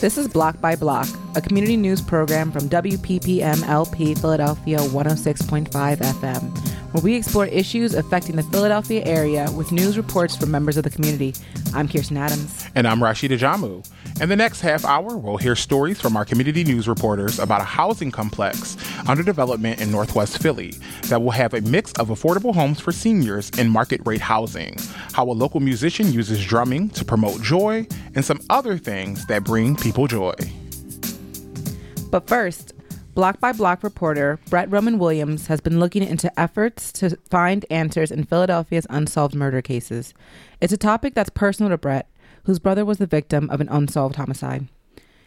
This is Block by Block, a community news program from WPPM LP Philadelphia 106.5 FM, where we explore issues affecting the Philadelphia area with news reports from members of the community. I'm Kiersten Adams. And I'm Rasheed Ajamu. In the next half hour, we'll hear stories from our community news reporters about a housing complex under development in Northwest Philly that will have a mix of affordable homes for seniors and market rate housing, how a local musician uses drumming to promote joy, and some other things that bring people joy. But first, Block by Block reporter Brett Roman Williams has been looking into efforts to find answers in Philadelphia's unsolved murder cases. It's a topic that's personal to Brett, whose brother was the victim of an unsolved homicide.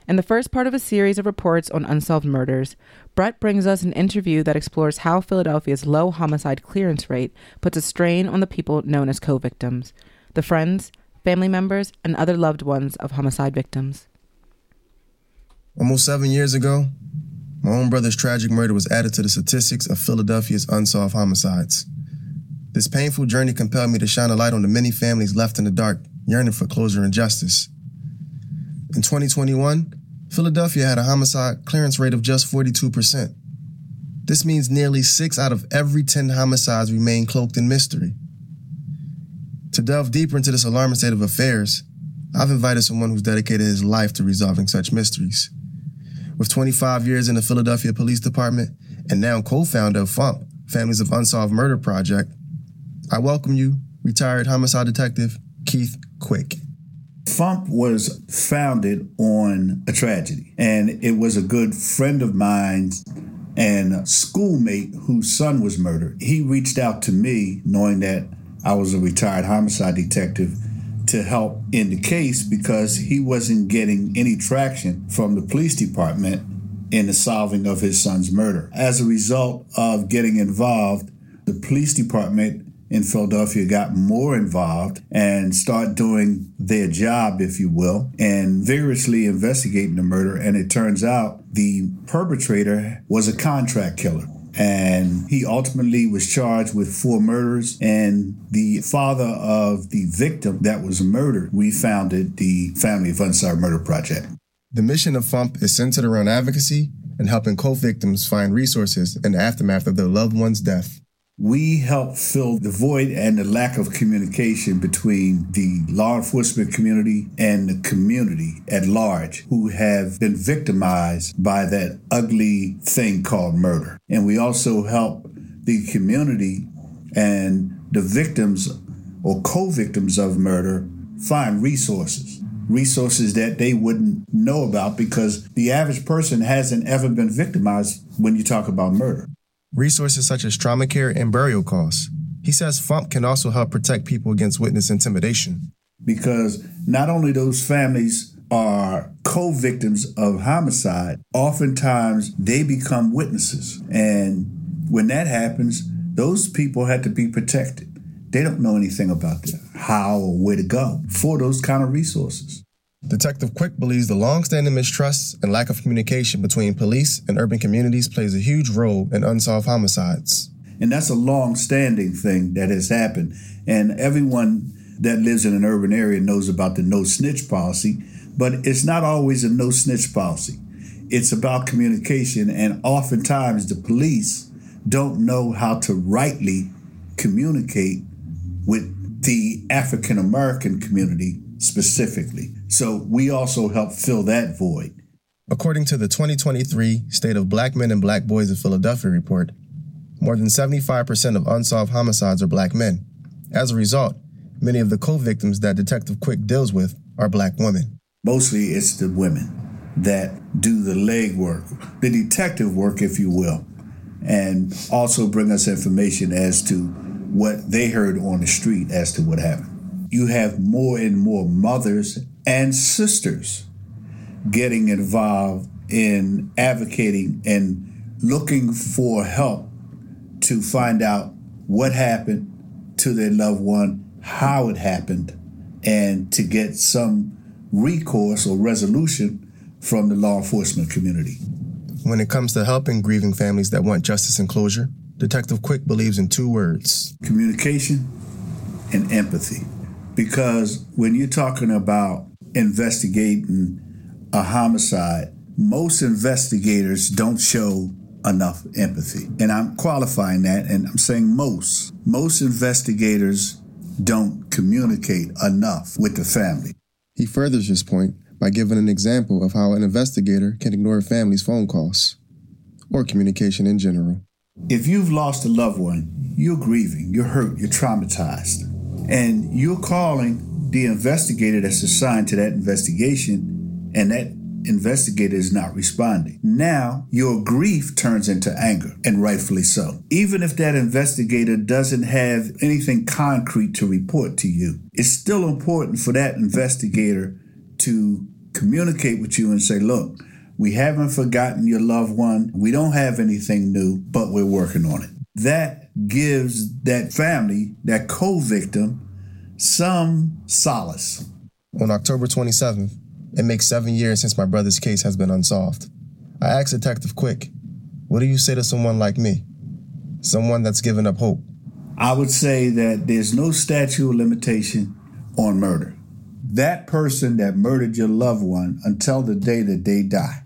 In the first part of a series of reports on unsolved murders, Brett brings us an interview that explores how Philadelphia's low homicide clearance rate puts a strain on the people known as co victims, the friends, family members, and other loved ones of homicide victims. Almost seven years ago, my own brother's tragic murder was added to the statistics of Philadelphia's unsolved homicides. This painful journey compelled me to shine a light on the many families left in the dark, yearning for closure and justice. In 2021, Philadelphia had a homicide clearance rate of just 42%. This means nearly six out of every 10 homicides remain cloaked in mystery. To delve deeper into this alarming state of affairs, I've invited someone who's dedicated his life to resolving such mysteries. With 25 years in the Philadelphia Police Department and now co founder of FUMP, Families of Unsolved Murder Project, I welcome you, retired homicide detective Keith Quick. FUMP was founded on a tragedy, and it was a good friend of mine's and schoolmate whose son was murdered. He reached out to me knowing that I was a retired homicide detective to help in the case because he wasn't getting any traction from the police department in the solving of his son's murder. As a result of getting involved, the police department in Philadelphia got more involved and start doing their job, if you will, and vigorously investigating the murder. And it turns out the perpetrator was a contract killer and he ultimately was charged with four murders. And the father of the victim that was murdered, we founded the Family of Unsolved Murder Project. The mission of FUMP is centered around advocacy and helping co victims find resources in the aftermath of their loved one's death we help fill the void and the lack of communication between the law enforcement community and the community at large who have been victimized by that ugly thing called murder. And we also help the community and the victims or co victims of murder find resources. Resources that they wouldn't know about because the average person hasn't ever been victimized when you talk about murder resources such as trauma care and burial costs. He says FUMP can also help protect people against witness intimidation. Because not only those families are co victims of homicide, oftentimes they become witnesses. And when that happens, those people have to be protected. They don't know anything about the how or where to go for those kind of resources. Detective Quick believes the long-standing mistrust and lack of communication between police and urban communities plays a huge role in unsolved homicides. And that's a long-standing thing that has happened. And everyone that lives in an urban area knows about the no snitch policy, but it's not always a no snitch policy. It's about communication, and oftentimes the police don't know how to rightly communicate with the African American community specifically. So we also help fill that void. According to the 2023 State of Black Men and Black Boys of Philadelphia report, more than 75% of unsolved homicides are black men. As a result, many of the co victims that Detective Quick deals with are black women. Mostly it's the women that do the legwork, the detective work, if you will, and also bring us information as to what they heard on the street as to what happened you have more and more mothers and sisters getting involved in advocating and looking for help to find out what happened to their loved one, how it happened, and to get some recourse or resolution from the law enforcement community. When it comes to helping grieving families that want justice and closure, Detective Quick believes in two words communication and empathy. Because when you're talking about investigating a homicide, most investigators don't show enough empathy. And I'm qualifying that and I'm saying most. Most investigators don't communicate enough with the family. He furthers his point by giving an example of how an investigator can ignore a family's phone calls or communication in general. If you've lost a loved one, you're grieving, you're hurt, you're traumatized, and you're calling the investigator that's assigned to that investigation, and that investigator is not responding. Now, your grief turns into anger, and rightfully so. Even if that investigator doesn't have anything concrete to report to you, it's still important for that investigator to communicate with you and say, look, we haven't forgotten your loved one. We don't have anything new, but we're working on it. That gives that family, that co victim, some solace. On October 27th, it makes seven years since my brother's case has been unsolved. I asked Detective Quick, what do you say to someone like me? Someone that's given up hope. I would say that there's no statute of limitation on murder. That person that murdered your loved one until the day that they die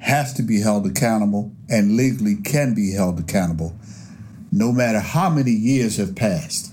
has to be held accountable and legally can be held accountable no matter how many years have passed.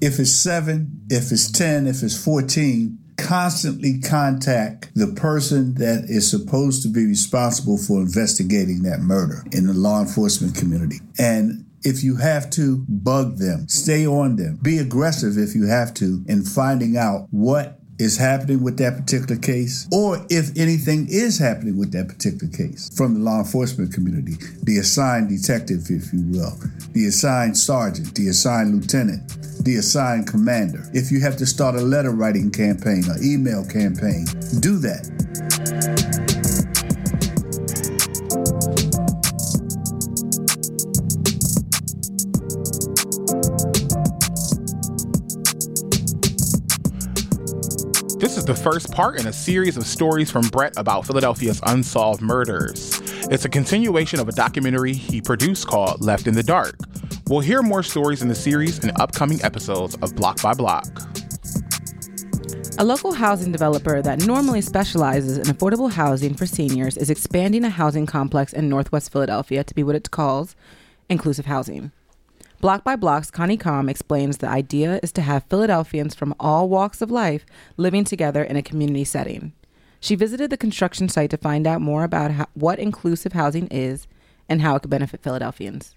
If it's seven, if it's 10, if it's 14, constantly contact the person that is supposed to be responsible for investigating that murder in the law enforcement community. And if you have to, bug them, stay on them, be aggressive if you have to in finding out what is happening with that particular case, or if anything is happening with that particular case from the law enforcement community, the assigned detective, if you will, the assigned sergeant, the assigned lieutenant, the assigned commander. If you have to start a letter writing campaign or email campaign, do that. This is the first part in a series of stories from Brett about Philadelphia's unsolved murders. It's a continuation of a documentary he produced called Left in the Dark. We'll hear more stories in the series in upcoming episodes of Block by Block. A local housing developer that normally specializes in affordable housing for seniors is expanding a housing complex in Northwest Philadelphia to be what it calls inclusive housing. Block by Block's Connie Komm explains the idea is to have Philadelphians from all walks of life living together in a community setting. She visited the construction site to find out more about how, what inclusive housing is and how it could benefit Philadelphians.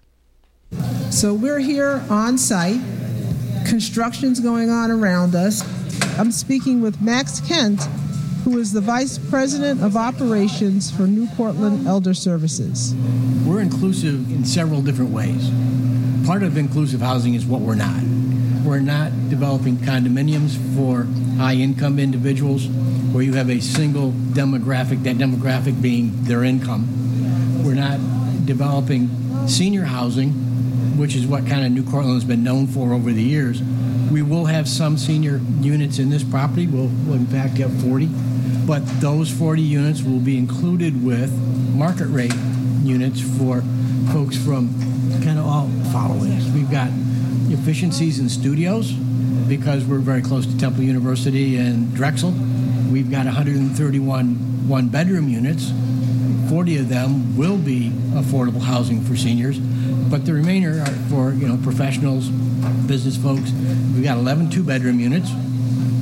So we're here on site. Construction's going on around us. I'm speaking with Max Kent, who is the Vice President of Operations for New Courtland Elder Services. We're inclusive in several different ways. Part of inclusive housing is what we're not. We're not developing condominiums for high income individuals where you have a single demographic, that demographic being their income. We're not developing senior housing, which is what kind of New Courtland has been known for over the years. We will have some senior units in this property. We'll, we'll in fact have 40, but those 40 units will be included with market rate units for folks from kind of all followings. We've got efficiencies in studios because we're very close to Temple University and Drexel. We've got 131 one bedroom units. 40 of them will be affordable housing for seniors, but the remainder are for you know professionals, business folks. We've got 11 two bedroom units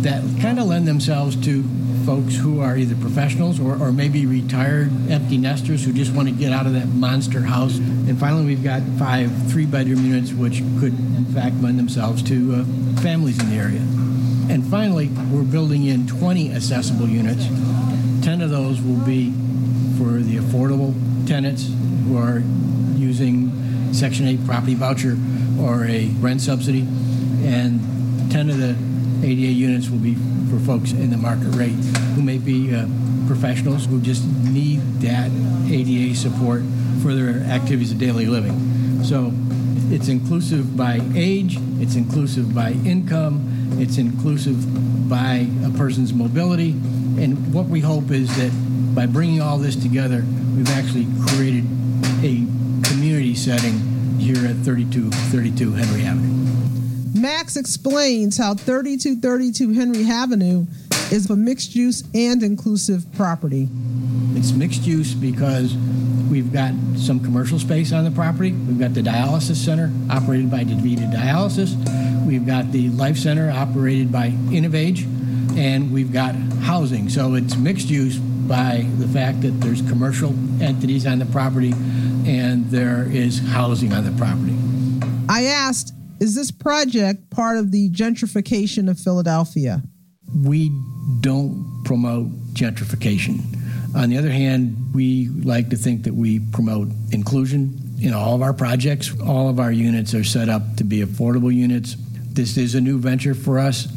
that kind of lend themselves to folks who are either professionals or, or maybe retired empty nesters who just want to get out of that monster house. And finally, we've got five three bedroom units, which could, in fact, lend themselves to uh, families in the area. And finally, we're building in 20 accessible units. 10 of those will be for the affordable tenants who are using Section 8 property voucher or a rent subsidy. And 10 of the ADA units will be for folks in the market rate who may be uh, professionals who just need that ADA support for their activities of daily living. So it's inclusive by age, it's inclusive by income, it's inclusive by a person's mobility. And what we hope is that by bringing all this together, we've actually created a community setting here at 3232 Henry Avenue. Max explains how 3232 Henry Avenue is a mixed use and inclusive property. It's mixed use because we've got some commercial space on the property. We've got the dialysis center operated by DaVita Dialysis. We've got the Life Center operated by Innovage, and we've got housing. So it's mixed use by the fact that there's commercial entities on the property and there is housing on the property. I asked, is this project part of the gentrification of Philadelphia? We don't promote gentrification. On the other hand, we like to think that we promote inclusion in all of our projects. All of our units are set up to be affordable units. This is a new venture for us.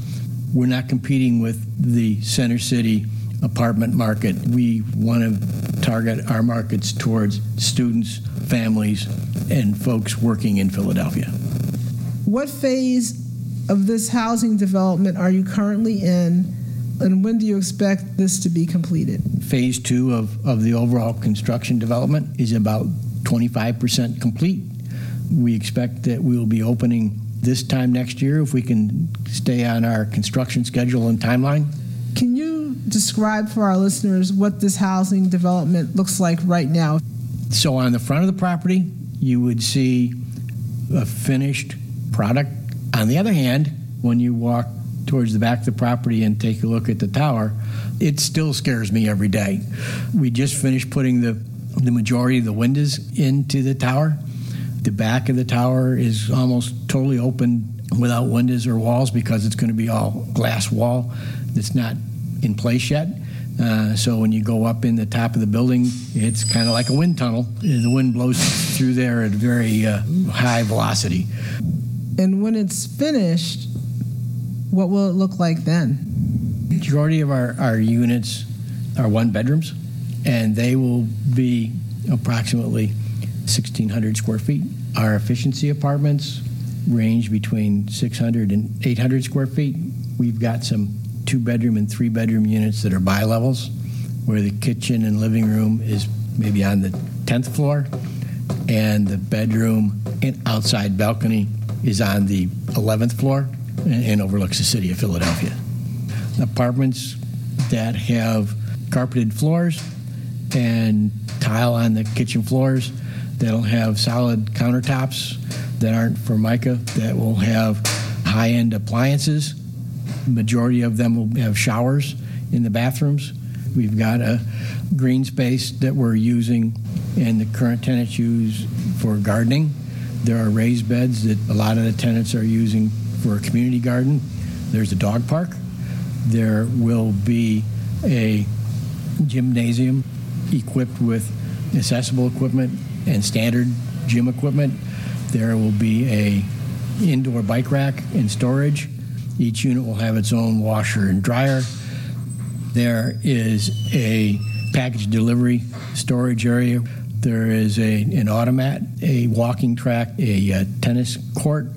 We're not competing with the Center City apartment market. We want to target our markets towards students, families, and folks working in Philadelphia. What phase of this housing development are you currently in, and when do you expect this to be completed? Phase two of, of the overall construction development is about 25% complete. We expect that we will be opening this time next year if we can stay on our construction schedule and timeline. Can you describe for our listeners what this housing development looks like right now? So, on the front of the property, you would see a finished product. On the other hand, when you walk towards the back of the property and take a look at the tower, it still scares me every day. We just finished putting the, the majority of the windows into the tower. The back of the tower is almost totally open without windows or walls because it's going to be all glass wall that's not in place yet. Uh, so when you go up in the top of the building, it's kind of like a wind tunnel. The wind blows through there at very uh, high velocity. And when it's finished, what will it look like then? Majority of our, our units are one bedrooms, and they will be approximately 1,600 square feet. Our efficiency apartments range between 600 and 800 square feet. We've got some two bedroom and three bedroom units that are bi levels, where the kitchen and living room is maybe on the 10th floor, and the bedroom and outside balcony is on the 11th floor and overlooks the city of Philadelphia. Apartments that have carpeted floors and tile on the kitchen floors that'll have solid countertops that aren't formica that will have high-end appliances. Majority of them will have showers in the bathrooms. We've got a green space that we're using and the current tenants use for gardening there are raised beds that a lot of the tenants are using for a community garden. There's a dog park. There will be a gymnasium equipped with accessible equipment and standard gym equipment. There will be a indoor bike rack and storage. Each unit will have its own washer and dryer. There is a package delivery storage area there is a, an automat, a walking track, a, uh, tennis court,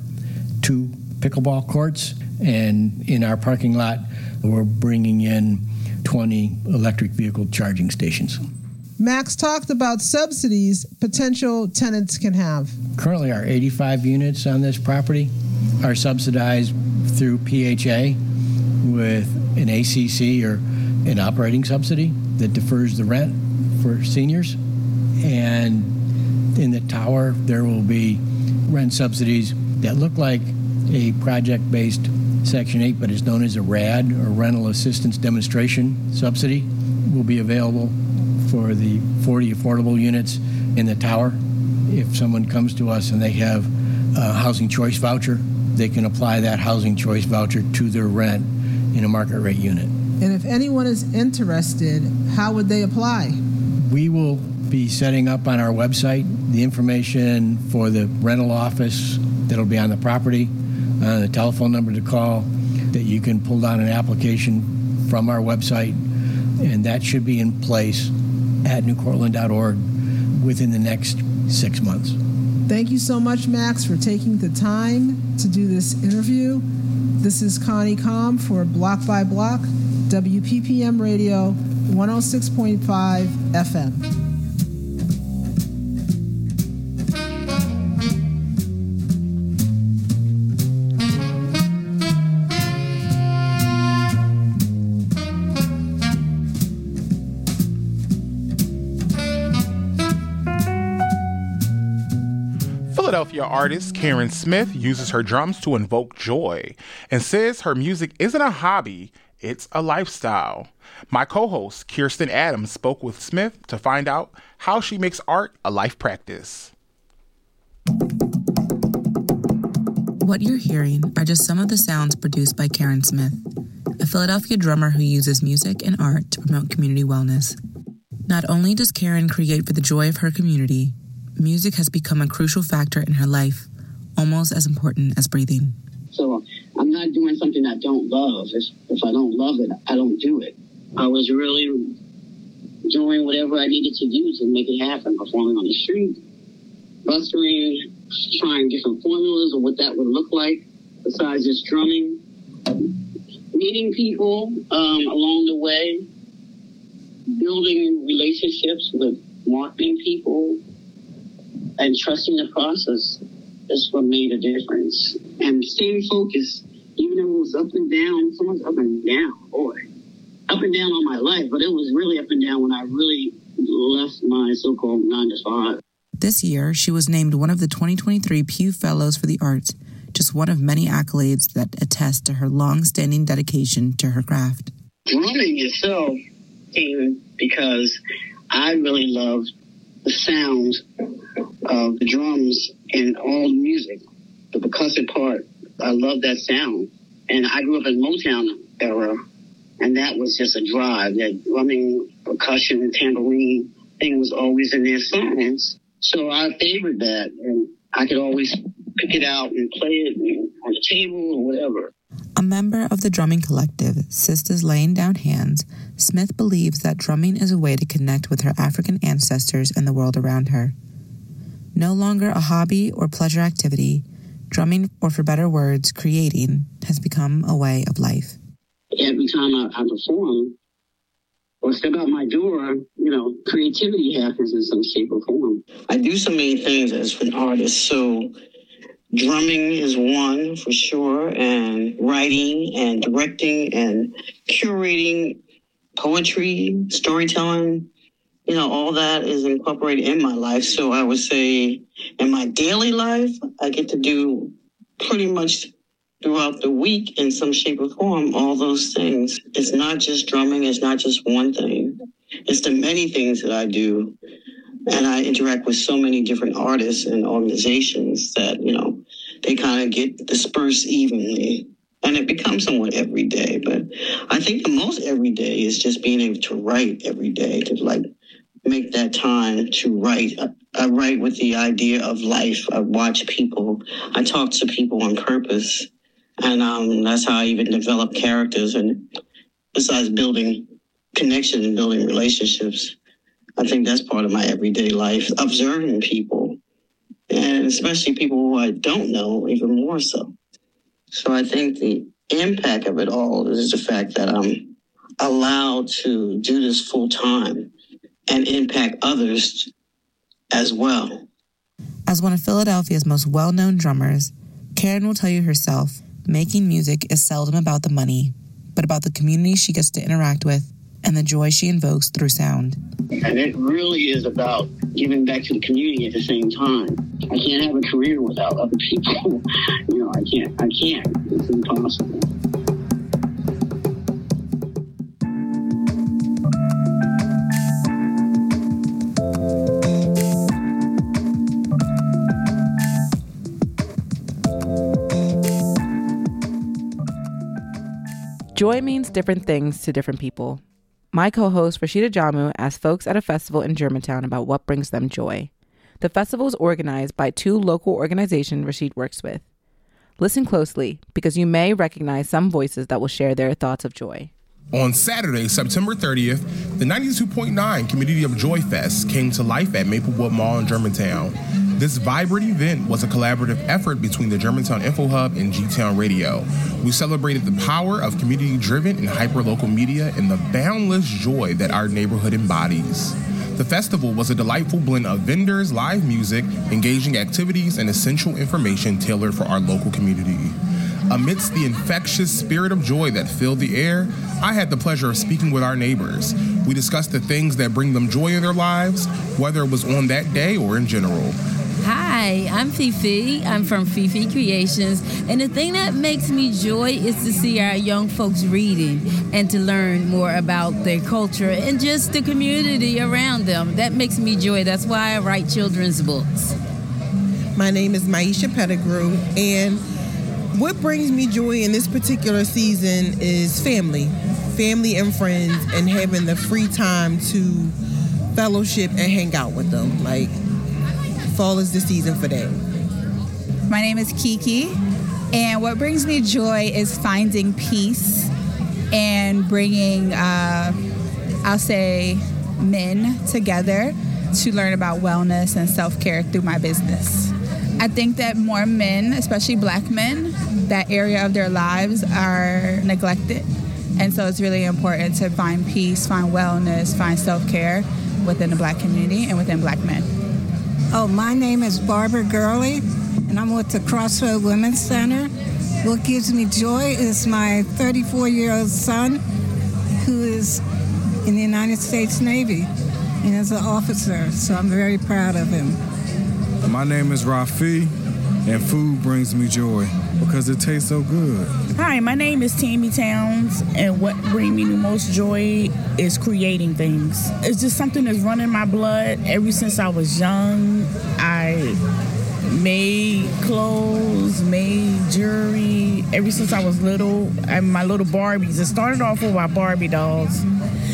two pickleball courts, and in our parking lot, we're bringing in 20 electric vehicle charging stations. Max talked about subsidies potential tenants can have. Currently, our 85 units on this property are subsidized through PHA with an ACC or an operating subsidy that defers the rent for seniors. And in the tower, there will be rent subsidies that look like a project based Section 8, but is known as a RAD or Rental Assistance Demonstration Subsidy, will be available for the 40 affordable units in the tower. If someone comes to us and they have a housing choice voucher, they can apply that housing choice voucher to their rent in a market rate unit. And if anyone is interested, how would they apply? We will be setting up on our website the information for the rental office that'll be on the property, uh, the telephone number to call, that you can pull down an application from our website, and that should be in place at newcourtland.org within the next six months. Thank you so much, Max, for taking the time to do this interview. This is Connie Komm for Block by Block, WPPM Radio, 106.5 FM. Philadelphia artist Karen Smith uses her drums to invoke joy and says her music isn't a hobby, it's a lifestyle. My co host, Kiersten Adams, spoke with Smith to find out how she makes art a life practice. What you're hearing are just some of the sounds produced by Karen Smith, a Philadelphia drummer who uses music and art to promote community wellness. Not only does Karen create for the joy of her community, music has become a crucial factor in her life, almost as important as breathing. So I'm not doing something I don't love. If, I don't love it, I don't do it. I was really doing whatever I needed to do to make it happen, performing on the street, bustering, trying different formulas of what that would look like besides just drumming, meeting people um, along the way, building relationships with marketing people, and trusting the process is what made a difference. And staying focused, even though it was up and down, someone's up and down, boy, up and down all my life, but it was really up and down when I really left my so-called nine to five. This year, she was named one of the 2023 Pew Fellows for the Arts, just one of many accolades that attest to her long-standing dedication to her craft. Drumming itself came because I really loved the sound of the drums and all the music, the percussive part. I love that sound. And I grew up in Motown era, and that was just a drive. That drumming, percussion, and tambourine thing was always in their songs. So I favored that, and I could always pick it out and play it on the table or whatever. A member of the drumming collective, Sisters Laying Down Hands, Smith believes that drumming is a way to connect with her African ancestors and the world around her. No longer a hobby or pleasure activity, drumming, or for better words, creating, has become a way of life. Every time I, I perform or step out my door, you know, creativity happens in some shape or form. I do so many things as an artist, so drumming is one for sure, and writing and directing and curating poetry, storytelling, you know, all that is incorporated in my life. So I would say in my daily life, I get to do pretty much throughout the week in some shape or form all those things. It's not just drumming, it's not just one thing. It's the many things that I do. And I interact with so many different artists and organizations that, you know, they kind of get dispersed evenly and it becomes somewhat every day. But I think the most every day is just being able to write every day, to like make that time to write. I write with the idea of life. I watch people. I talk to people on purpose. And um, that's how I even develop characters. And besides building connection and building relationships, I think that's part of my everyday life, observing people. And especially people who I don't know, even more so. So I think the impact of it all is the fact that I'm allowed to do this full time and impact others as well. As one of Philadelphia's most well known drummers, Karen will tell you herself making music is seldom about the money, but about the community she gets to interact with and the joy she invokes through sound. And it really is about giving back to the community at the same time. I can't have a career without other people. you know, I can't. I can't. It's impossible. Joy means different things to different people. My co host, Rasheed Ajamu, asked folks at a festival in Germantown about what brings them joy. The festival is organized by two local organizations Rasheed works with. Listen closely because you may recognize some voices that will share their thoughts of joy. On Saturday, September 30th, the 92.9 Community of Joy Fest came to life at Maplewood Mall in Germantown. This vibrant event was a collaborative effort between the Germantown Info Hub and G Town Radio. We celebrated the power of community driven and hyperlocal media and the boundless joy that our neighborhood embodies. The festival was a delightful blend of vendors, live music, engaging activities, and essential information tailored for our local community. Amidst the infectious spirit of joy that filled the air, I had the pleasure of speaking with our neighbors. We discussed the things that bring them joy in their lives, whether it was on that day or in general. Hi, I'm Fifi. I'm from Fifi Creations. And the thing that makes me joy is to see our young folks reading and to learn more about their culture and just the community around them. That makes me joy. That's why I write children's books. My name is Maisha Pettigrew, and what brings me joy in this particular season is family, family and friends, and having the free time to fellowship and hang out with them. Like, fall is the season for that. My name is Kiki, and what brings me joy is finding peace and bringing, uh, I'll say, men together to learn about wellness and self care through my business. I think that more men, especially black men, that area of their lives are neglected. And so it's really important to find peace, find wellness, find self care within the black community and within black men. Oh, my name is Barbara Gurley, and I'm with the Crossroad Women's Center. What gives me joy is my 34 year old son, who is in the United States Navy and is an officer, so I'm very proud of him. My name is Rafi, and food brings me joy because it tastes so good. Hi, my name is Tammy Towns, and what brings me the most joy is creating things. It's just something that's running my blood ever since I was young. I made clothes, made jewelry ever since I was little. And my little Barbies. It started off with my Barbie dolls,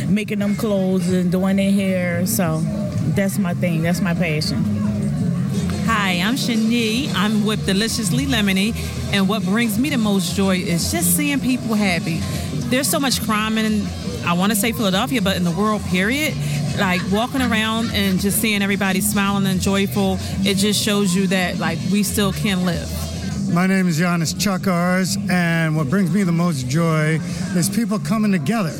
making them clothes and doing their hair. So that's my thing. That's my passion. I'm Shani. I'm with Deliciously Lemony, and what brings me the most joy is just seeing people happy. There's so much crime in, I want to say Philadelphia, but in the world, period. Like walking around and just seeing everybody smiling and joyful, it just shows you that like we still can live. My name is Giannis Chakars, and what brings me the most joy is people coming together.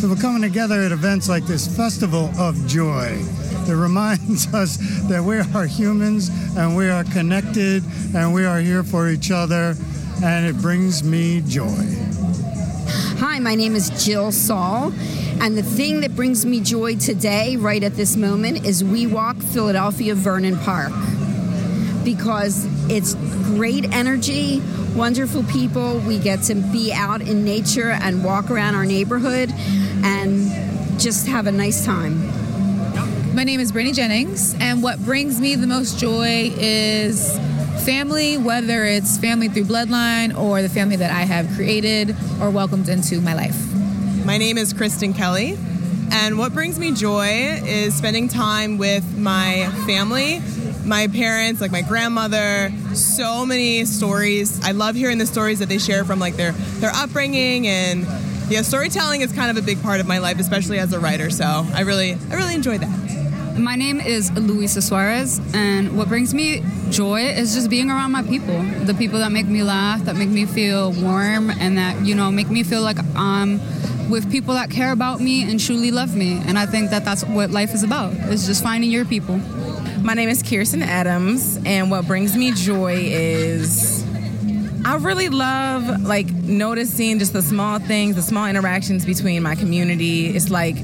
People coming together at events like this Festival of Joy. It reminds us that we are humans and we are connected and we are here for each other, and it brings me joy. Hi, my name is Jill Saul. And the thing that brings me joy today, right at this moment, is We Walk Philadelphia Vernon Park. Because it's great energy, wonderful people. We get to be out in nature and walk around our neighborhood and just have a nice time. My name is Brittany Jennings, and what brings me the most joy is family, whether it's family through bloodline or the family that I have created or welcomed into my life. My name is Kristen Kelly, and what brings me joy is spending time with my family, my parents, like my grandmother. So many stories. I love hearing the stories that they share from like their their upbringing and yeah, storytelling is kind of a big part of my life, especially as a writer. So I really I really enjoy that. My name is Luisa Suarez, and what brings me joy is just being around my people. The people that make me laugh, that make me feel warm, and that, you know, make me feel like I'm with people that care about me and truly love me. And I think that that's what life is about, is just finding your people. My name is Kiersten Adams, and what brings me joy is I really love like noticing just the small things, the small interactions between my community. It's like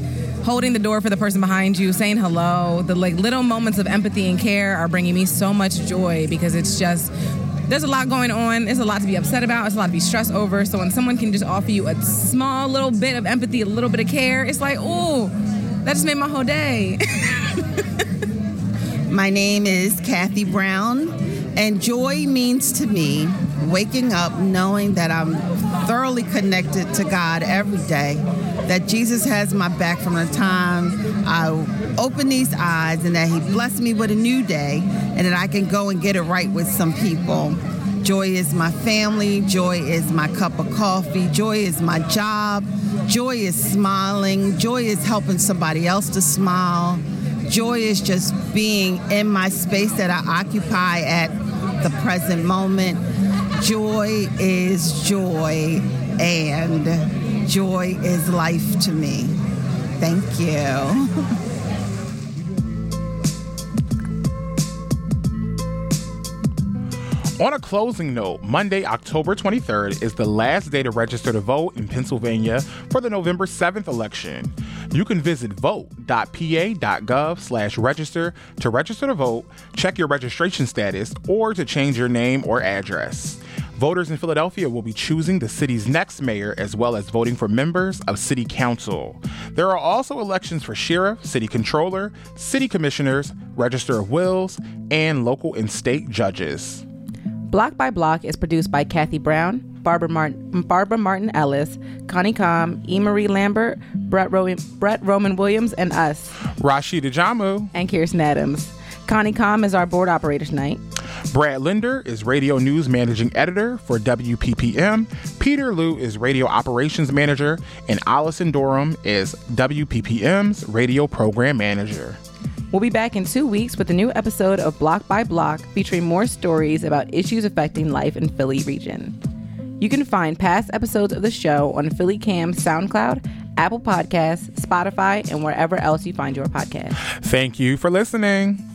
holding the door for the person behind you, saying hello. The like little moments of empathy and care are bringing me so much joy because it's just there's a lot going on. There's a lot to be upset about. There's a lot to be stressed over. So when someone can just offer you a small little bit of empathy, a little bit of care, it's like, oh, that just made my whole day. my name is Cathy Brown, and joy means to me waking up knowing that I'm thoroughly connected to God every day that Jesus has my back from the time I open these eyes and that He blessed me with a new day and that I can go and get it right with some people. Joy is my family. Joy is my cup of coffee. Joy is my job. Joy is smiling. Joy is helping somebody else to smile. Joy is just being in my space that I occupy at the present moment. Joy is joy and joy is life to me. Thank you. On a closing note, Monday, October 23rd is the last day to register to vote in Pennsylvania for the November 7th election. You can visit vote.pa.gov slash register to register to vote, check your registration status, or to change your name or address. Voters in Philadelphia will be choosing the city's next mayor as well as voting for members of city council. There are also elections for sheriff, city controller, city commissioners, register of wills, and local and state judges. Block by Block is produced by Cathy Brown, Barbara Martin, Barbara Martin Ellis, Connie Komm, E. Marie Lambert, Brett, Brett Roman Williams, and us, Rasheed Ajamu, and Kiersten Adams. Connie Komm is our board operator tonight. Brad Linder is radio news managing editor for WPPM. Peter Liu is radio operations manager, and Allison Durham is WPPM's radio program manager. We'll be back in two weeks with a new episode of Block by Block featuring more stories about issues affecting life in Philly region. You can find past episodes of the show on PhillyCAM SoundCloud, Apple Podcasts, Spotify, and wherever else you find your podcast. Thank you for listening.